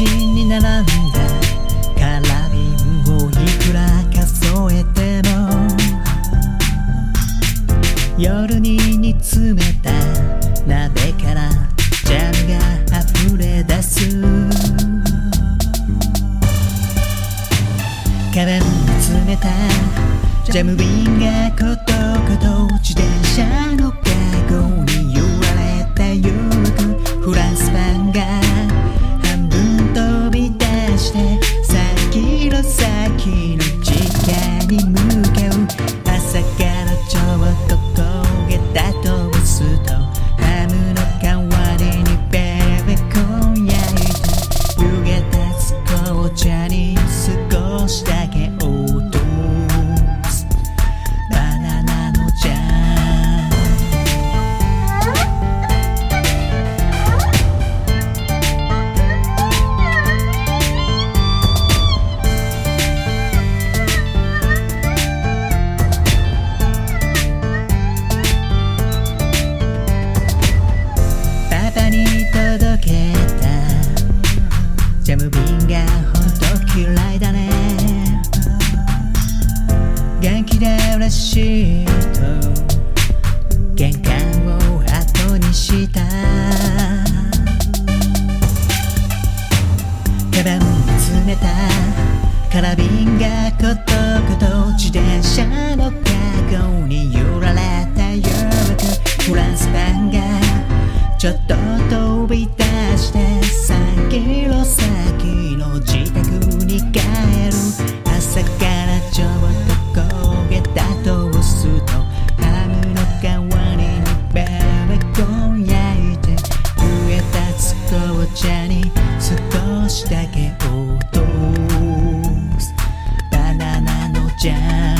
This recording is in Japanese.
並んだカラビンをいくら数えても夜に煮詰めた鍋からジャムが溢れ出す。カバンに詰めたジャム瓶がコトコト自少ししと玄関を後にした。カバン詰めたカラビンがコトコト自転車のカゴに揺られた夜フランスパンがちょっと飛び出して3キロ先の自宅茶に少しだけ落とすバナナのジャム